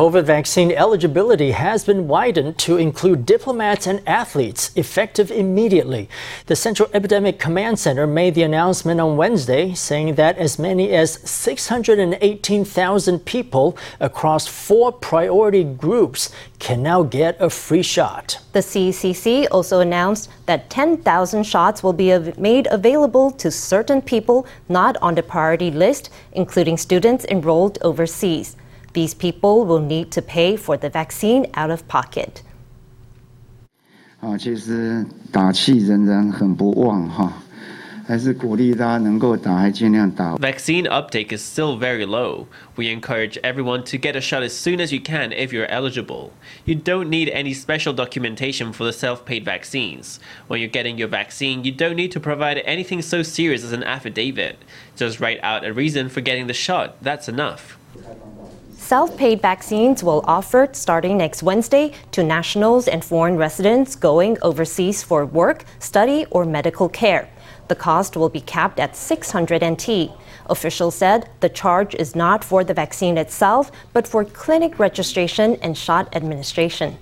COVID vaccine eligibility has been widened to include diplomats and athletes, effective immediately. The Central Epidemic Command Center made the announcement on Wednesday, saying that as many as 618,000 people across four priority groups can now get a free shot. The CECC also announced that 10,000 shots will be made available to certain people not on the priority list, including students enrolled overseas. These people will need to pay for the vaccine out of pocket. 啊，其实打气仍然很不旺哈。Vaccine uptake is still very low. We encourage everyone to get a shot as soon as you can if you're eligible. You don't need any special documentation for the self paid vaccines. When you're getting your vaccine, you don't need to provide anything so serious as an affidavit. Just write out a reason for getting the shot, that's enough. Self paid vaccines will offered starting next Wednesday to nationals and foreign residents going overseas for work, study, or medical care. The cost will be capped at 600 NT. Officials said the charge is not for the vaccine itself, but for clinic registration and shot administration.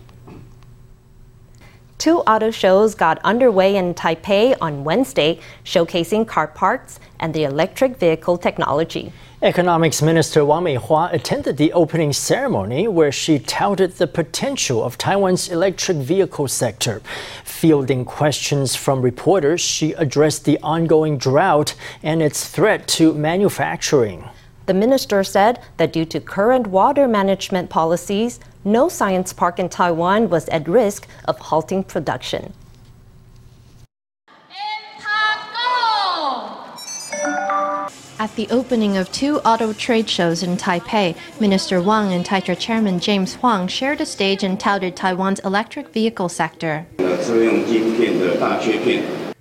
Two auto shows got underway in Taipei on Wednesday, showcasing car parts and the electric vehicle technology. Economics Minister Wang Meihua attended the opening ceremony where she touted the potential of Taiwan's electric vehicle sector. Fielding questions from reporters, she addressed the ongoing drought and its threat to manufacturing. The minister said that due to current water management policies, no science park in Taiwan was at risk of halting production. At the opening of two auto trade shows in Taipei, Minister Wang and Taitra Chairman James Huang shared a stage and touted Taiwan's electric vehicle sector.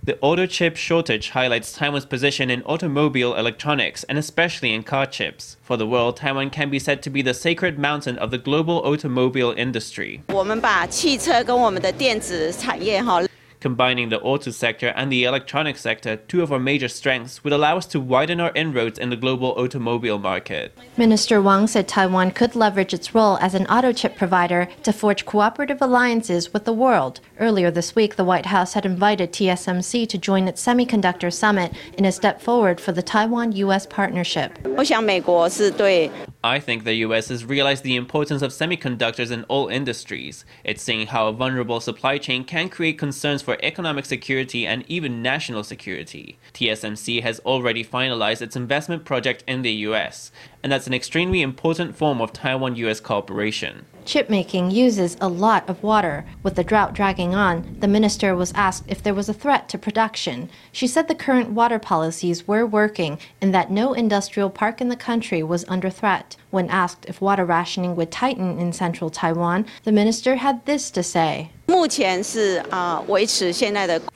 The auto chip shortage highlights Taiwan's position in automobile electronics and especially in car chips. For the world, Taiwan can be said to be the sacred mountain of the global automobile industry. 我们把汽车跟我们的电子产业哈 Combining the auto sector and the electronic sector, two of our major strengths, would allow us to widen our inroads in the global automobile market. Minister Wang said Taiwan could leverage its role as an auto chip provider to forge cooperative alliances with the world. Earlier this week, the White House had invited TSMC to join its semiconductor summit in a step forward for the Taiwan US partnership. I think the US has realized the importance of semiconductors in all industries. It's seeing how a vulnerable supply chain can create concerns for economic security and even national security. TSMC has already finalized its investment project in the US, and that's an extremely important form of Taiwan US cooperation. Chip making uses a lot of water. With the drought dragging on, the minister was asked if there was a threat to production. She said the current water policies were working and that no industrial park in the country was under threat. When asked if water rationing would tighten in central Taiwan, the minister had this to say. For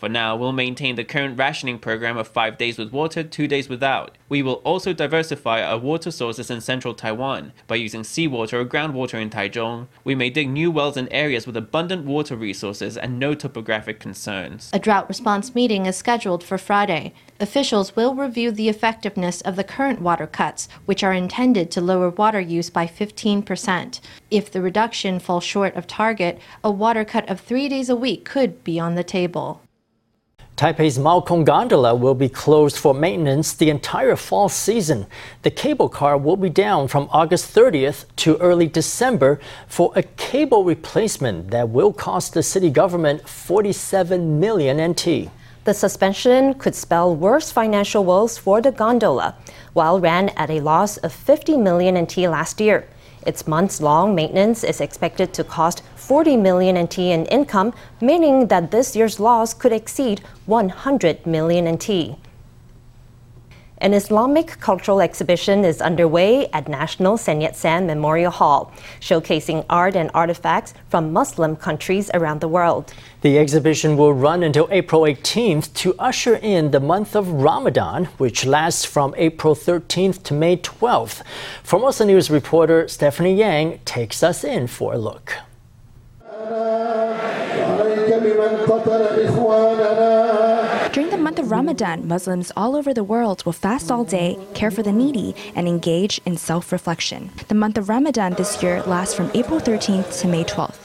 now, we'll maintain the current rationing program of five days with water, two days without. We will also diversify our water sources in central Taiwan by using seawater or groundwater in Taichung. We may dig new wells in areas with abundant water resources and no topographic concerns. A drought response meeting is scheduled for Friday. Officials will review the effectiveness of the current water cuts, which are intended to lower water use by 15%. If the reduction falls short of target, a water cut of three days a week could be on the table. Taipei's Maokong Gondola will be closed for maintenance the entire fall season. The cable car will be down from August 30th to early December for a cable replacement that will cost the city government 47 million NT. The suspension could spell worse financial woes for the gondola, while ran at a loss of 50 million NT last year. Its months long maintenance is expected to cost 40 million NT in income, meaning that this year's loss could exceed 100 million NT. An Islamic cultural exhibition is underway at National Sun Yat-sen Memorial Hall, showcasing art and artifacts from Muslim countries around the world. The exhibition will run until April 18th to usher in the month of Ramadan, which lasts from April 13th to May 12th. Formosa News reporter Stephanie Yang takes us in for a look. During the month of Ramadan, Muslims all over the world will fast all day, care for the needy, and engage in self reflection. The month of Ramadan this year lasts from April 13th to May 12th.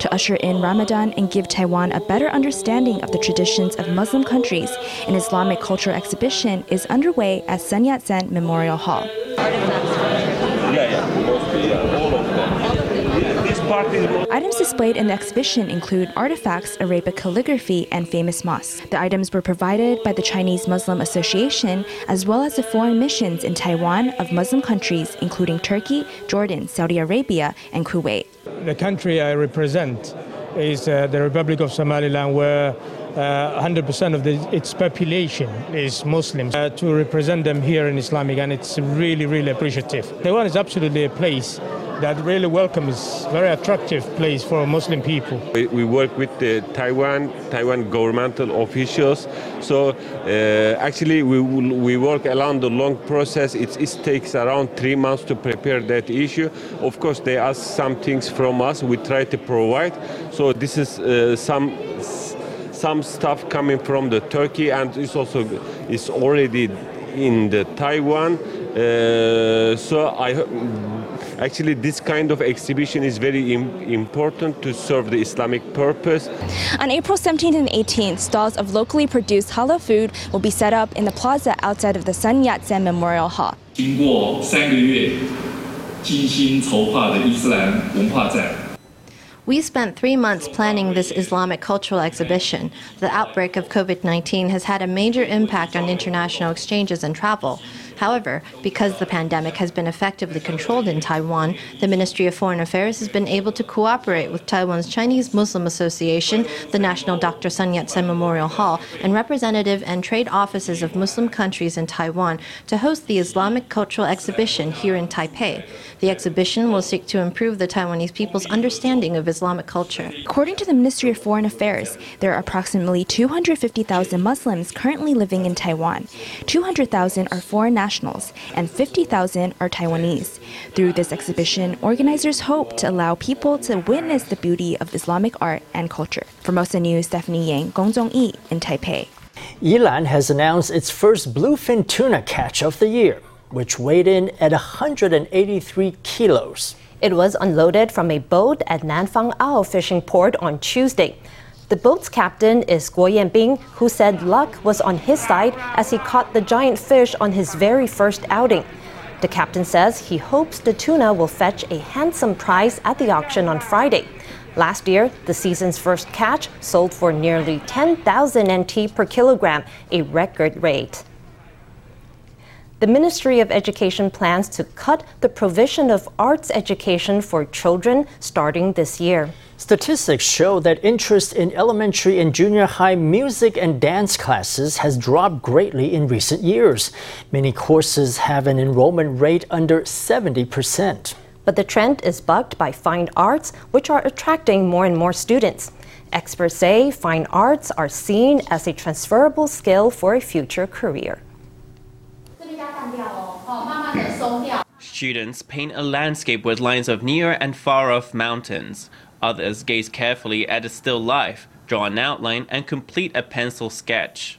To usher in Ramadan and give Taiwan a better understanding of the traditions of Muslim countries, an Islamic cultural exhibition is underway at Sun Yat sen Memorial Hall. Yeah, yeah, mostly uh, all of them. Items displayed in the exhibition include artifacts, Arabic calligraphy, and famous mosques. The items were provided by the Chinese Muslim Association as well as the foreign missions in Taiwan of Muslim countries including Turkey, Jordan, Saudi Arabia, and Kuwait. The country I represent is uh, the Republic of Somaliland, where uh, 100% of the, its population is Muslims. Uh, to represent them here in Islamic, and it's really, really appreciative. Taiwan is absolutely a place that really welcomes, very attractive place for Muslim people. We, we work with the Taiwan, Taiwan governmental officials. So uh, actually, we we work along the long process. It, it takes around three months to prepare that issue. Of course, they ask some things from us. We try to provide. So this is uh, some some stuff coming from the Turkey, and it's also it's already in the Taiwan. Uh, so I actually this kind of exhibition is very Im important to serve the Islamic purpose. On April 17th and 18th, stalls of locally produced halal food will be set up in the plaza outside of the Sun Yat-sen Memorial Hall. 经过三个月精心筹划的伊斯兰文化展 We spent three months planning this Islamic cultural exhibition. The outbreak of COVID 19 has had a major impact on international exchanges and travel. However, because the pandemic has been effectively controlled in Taiwan, the Ministry of Foreign Affairs has been able to cooperate with Taiwan's Chinese Muslim Association, the National Dr. Sun Yat sen Memorial Hall, and representative and trade offices of Muslim countries in Taiwan to host the Islamic Cultural Exhibition here in Taipei. The exhibition will seek to improve the Taiwanese people's understanding of Islamic culture. According to the Ministry of Foreign Affairs, there are approximately 250,000 Muslims currently living in Taiwan. 200,000 are foreign nationals, and 50,000 are Taiwanese. Through this exhibition, organizers hope to allow people to witness the beauty of Islamic art and culture. Formosa News, Stephanie Yang, Gong Zhong-yi in Taipei. Yilan has announced its first bluefin tuna catch of the year which weighed in at 183 kilos. It was unloaded from a boat at Nanfang Ao fishing port on Tuesday. The boat's captain is Guo Yanbing, who said luck was on his side as he caught the giant fish on his very first outing. The captain says he hopes the tuna will fetch a handsome price at the auction on Friday. Last year, the season's first catch sold for nearly 10,000 NT per kilogram, a record rate. The Ministry of Education plans to cut the provision of arts education for children starting this year. Statistics show that interest in elementary and junior high music and dance classes has dropped greatly in recent years. Many courses have an enrollment rate under 70%. But the trend is bucked by fine arts, which are attracting more and more students. Experts say fine arts are seen as a transferable skill for a future career. Students paint a landscape with lines of near and far off mountains. Others gaze carefully at a still life, draw an outline, and complete a pencil sketch.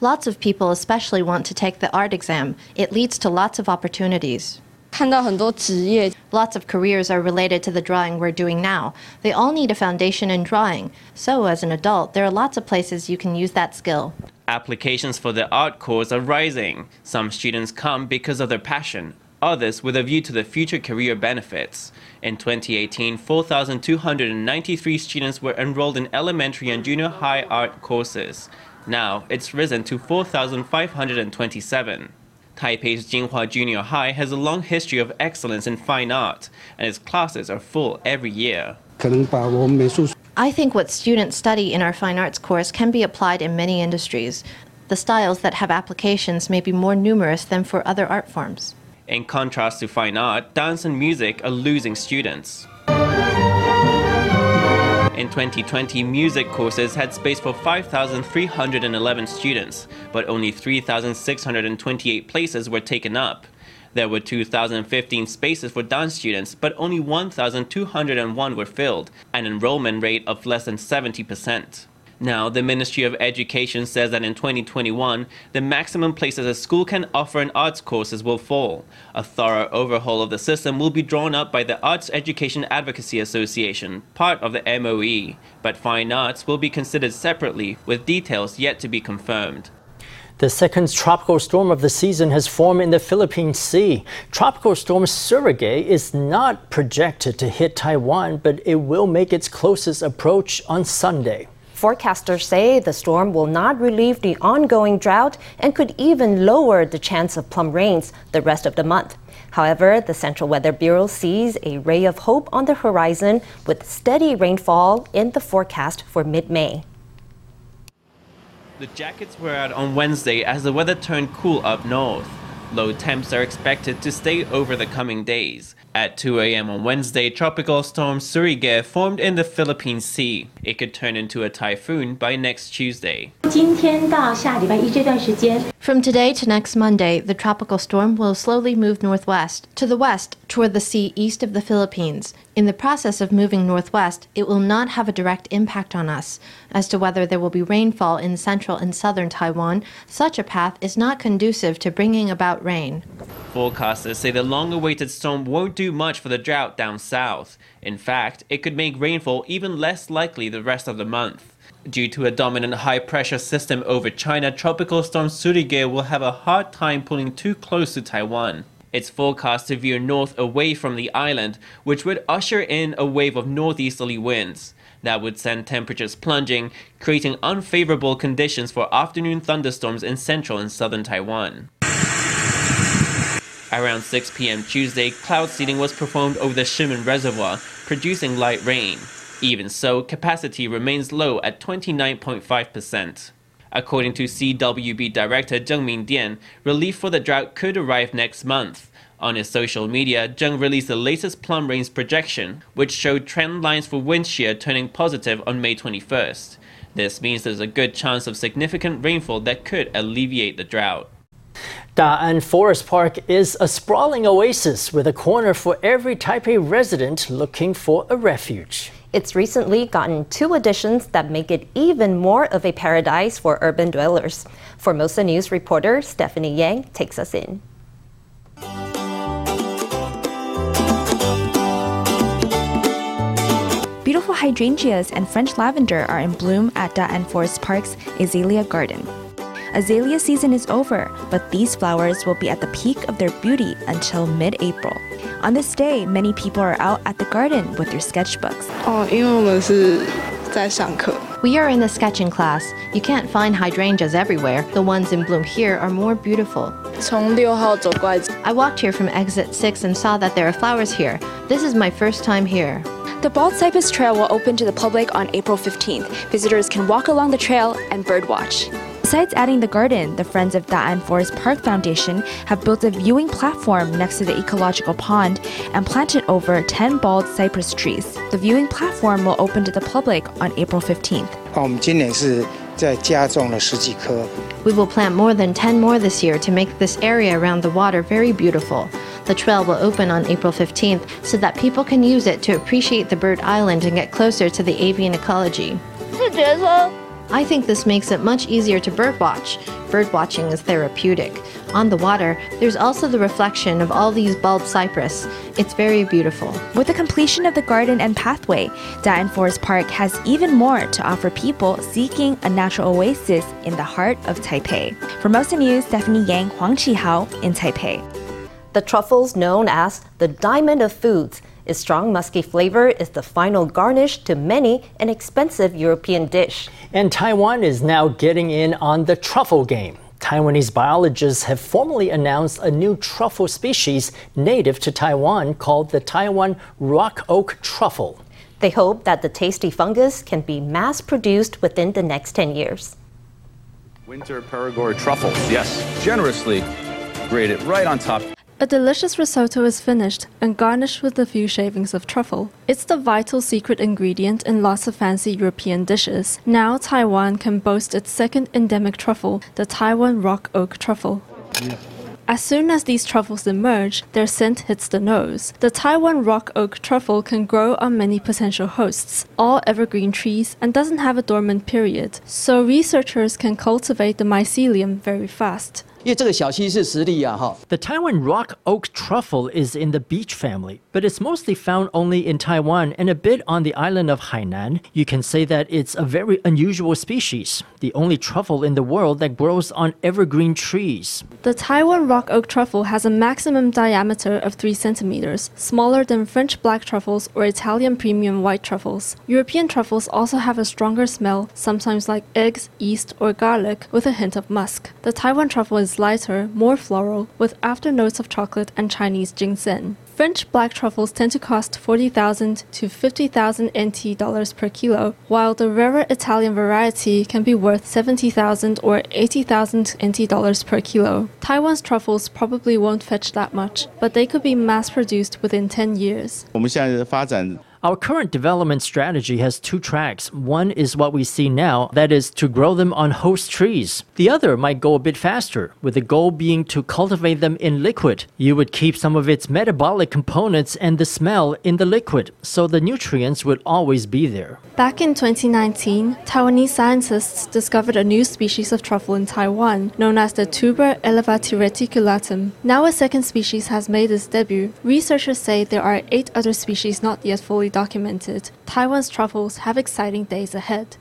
Lots of people especially want to take the art exam. It leads to lots of opportunities. Lots of careers are related to the drawing we're doing now. They all need a foundation in drawing. So, as an adult, there are lots of places you can use that skill. Applications for the art course are rising. Some students come because of their passion, others with a view to the future career benefits. In 2018, 4,293 students were enrolled in elementary and junior high art courses. Now, it's risen to 4,527. Taipei's Jinhua Junior High has a long history of excellence in fine art, and its classes are full every year. I think what students study in our fine arts course can be applied in many industries. The styles that have applications may be more numerous than for other art forms. In contrast to fine art, dance and music are losing students. In 2020, music courses had space for 5,311 students, but only 3,628 places were taken up. There were 2,015 spaces for dance students, but only 1,201 were filled, an enrollment rate of less than 70%. Now, the Ministry of Education says that in 2021, the maximum places a school can offer in arts courses will fall. A thorough overhaul of the system will be drawn up by the Arts Education Advocacy Association, part of the MOE, but fine arts will be considered separately, with details yet to be confirmed. The second tropical storm of the season has formed in the Philippine Sea. Tropical storm Surigae is not projected to hit Taiwan, but it will make its closest approach on Sunday. Forecasters say the storm will not relieve the ongoing drought and could even lower the chance of plum rains the rest of the month. However, the Central Weather Bureau sees a ray of hope on the horizon with steady rainfall in the forecast for mid May. The jackets were out on Wednesday as the weather turned cool up north. Low temps are expected to stay over the coming days. At 2 a.m. on Wednesday, tropical storm Surigae formed in the Philippine Sea. It could turn into a typhoon by next Tuesday. From today to next Monday, the tropical storm will slowly move northwest to the west toward the sea east of the Philippines. In the process of moving northwest, it will not have a direct impact on us. As to whether there will be rainfall in central and southern Taiwan, such a path is not conducive to bringing about rain. Forecasters say the long awaited storm won't do much for the drought down south. In fact, it could make rainfall even less likely the rest of the month. Due to a dominant high pressure system over China, Tropical Storm Surigae will have a hard time pulling too close to Taiwan. It's forecast to veer north away from the island, which would usher in a wave of northeasterly winds. That would send temperatures plunging, creating unfavorable conditions for afternoon thunderstorms in central and southern Taiwan. Around 6 p.m. Tuesday, cloud seeding was performed over the Shimen Reservoir, producing light rain. Even so, capacity remains low at 29.5%. According to CWB Director Zheng Mingdian, relief for the drought could arrive next month. On his social media, Zheng released the latest plum rains projection, which showed trend lines for wind shear turning positive on May 21st. This means there's a good chance of significant rainfall that could alleviate the drought. Da'an Forest Park is a sprawling oasis with a corner for every Taipei resident looking for a refuge. It's recently gotten two additions that make it even more of a paradise for urban dwellers. Formosa News reporter Stephanie Yang takes us in. Beautiful hydrangeas and French lavender are in bloom at Da'an Forest Park's Azalea Garden. Azalea season is over, but these flowers will be at the peak of their beauty until mid April. On this day, many people are out at the garden with their sketchbooks. Oh, We are in the sketching class. You can't find hydrangeas everywhere. The ones in bloom here are more beautiful. I walked here from exit 6 and saw that there are flowers here. This is my first time here. The Bald Cypress Trail will open to the public on April 15th. Visitors can walk along the trail and birdwatch. Besides adding the garden, the Friends of Da'an Forest Park Foundation have built a viewing platform next to the ecological pond and planted over 10 bald cypress trees. The viewing platform will open to the public on April 15th. We will plant more than 10 more this year to make this area around the water very beautiful. The trail will open on April 15th so that people can use it to appreciate the bird island and get closer to the avian ecology. I think this makes it much easier to birdwatch. Birdwatching is therapeutic. On the water, there's also the reflection of all these bald cypress. It's very beautiful. With the completion of the garden and pathway, Da'an Forest Park has even more to offer people seeking a natural oasis in the heart of Taipei. For Formosa News, Stephanie Yang, Huang Chihao in Taipei. The truffles known as the diamond of foods its strong musky flavor is the final garnish to many an expensive European dish. And Taiwan is now getting in on the truffle game. Taiwanese biologists have formally announced a new truffle species native to Taiwan called the Taiwan rock oak truffle. They hope that the tasty fungus can be mass produced within the next 10 years. Winter Perigord truffles, yes, generously grated right on top. A delicious risotto is finished and garnished with a few shavings of truffle. It's the vital secret ingredient in lots of fancy European dishes. Now Taiwan can boast its second endemic truffle, the Taiwan rock oak truffle. As soon as these truffles emerge, their scent hits the nose. The Taiwan rock oak truffle can grow on many potential hosts, all evergreen trees, and doesn't have a dormant period, so researchers can cultivate the mycelium very fast. The Taiwan rock oak truffle is in the beech family, but it's mostly found only in Taiwan and a bit on the island of Hainan. You can say that it's a very unusual species, the only truffle in the world that grows on evergreen trees. The Taiwan rock oak truffle has a maximum diameter of 3 centimeters, smaller than French black truffles or Italian premium white truffles. European truffles also have a stronger smell, sometimes like eggs, yeast, or garlic, with a hint of musk. The Taiwan truffle is lighter, more floral, with afternotes of chocolate and Chinese ginseng. French black truffles tend to cost 40,000 to 50,000 NT dollars per kilo, while the rarer Italian variety can be worth 70,000 or 80,000 NT dollars per kilo. Taiwan's truffles probably won't fetch that much, but they could be mass produced within 10 years. Our current development strategy has two tracks. One is what we see now, that is to grow them on host trees. The other might go a bit faster, with the goal being to cultivate them in liquid. You would keep some of its metabolic components and the smell in the liquid, so the nutrients would always be there. Back in 2019, Taiwanese scientists discovered a new species of truffle in Taiwan, known as the Tuber elevati reticulatum. Now a second species has made its debut. Researchers say there are eight other species not yet fully documented. Taiwan's truffles have exciting days ahead.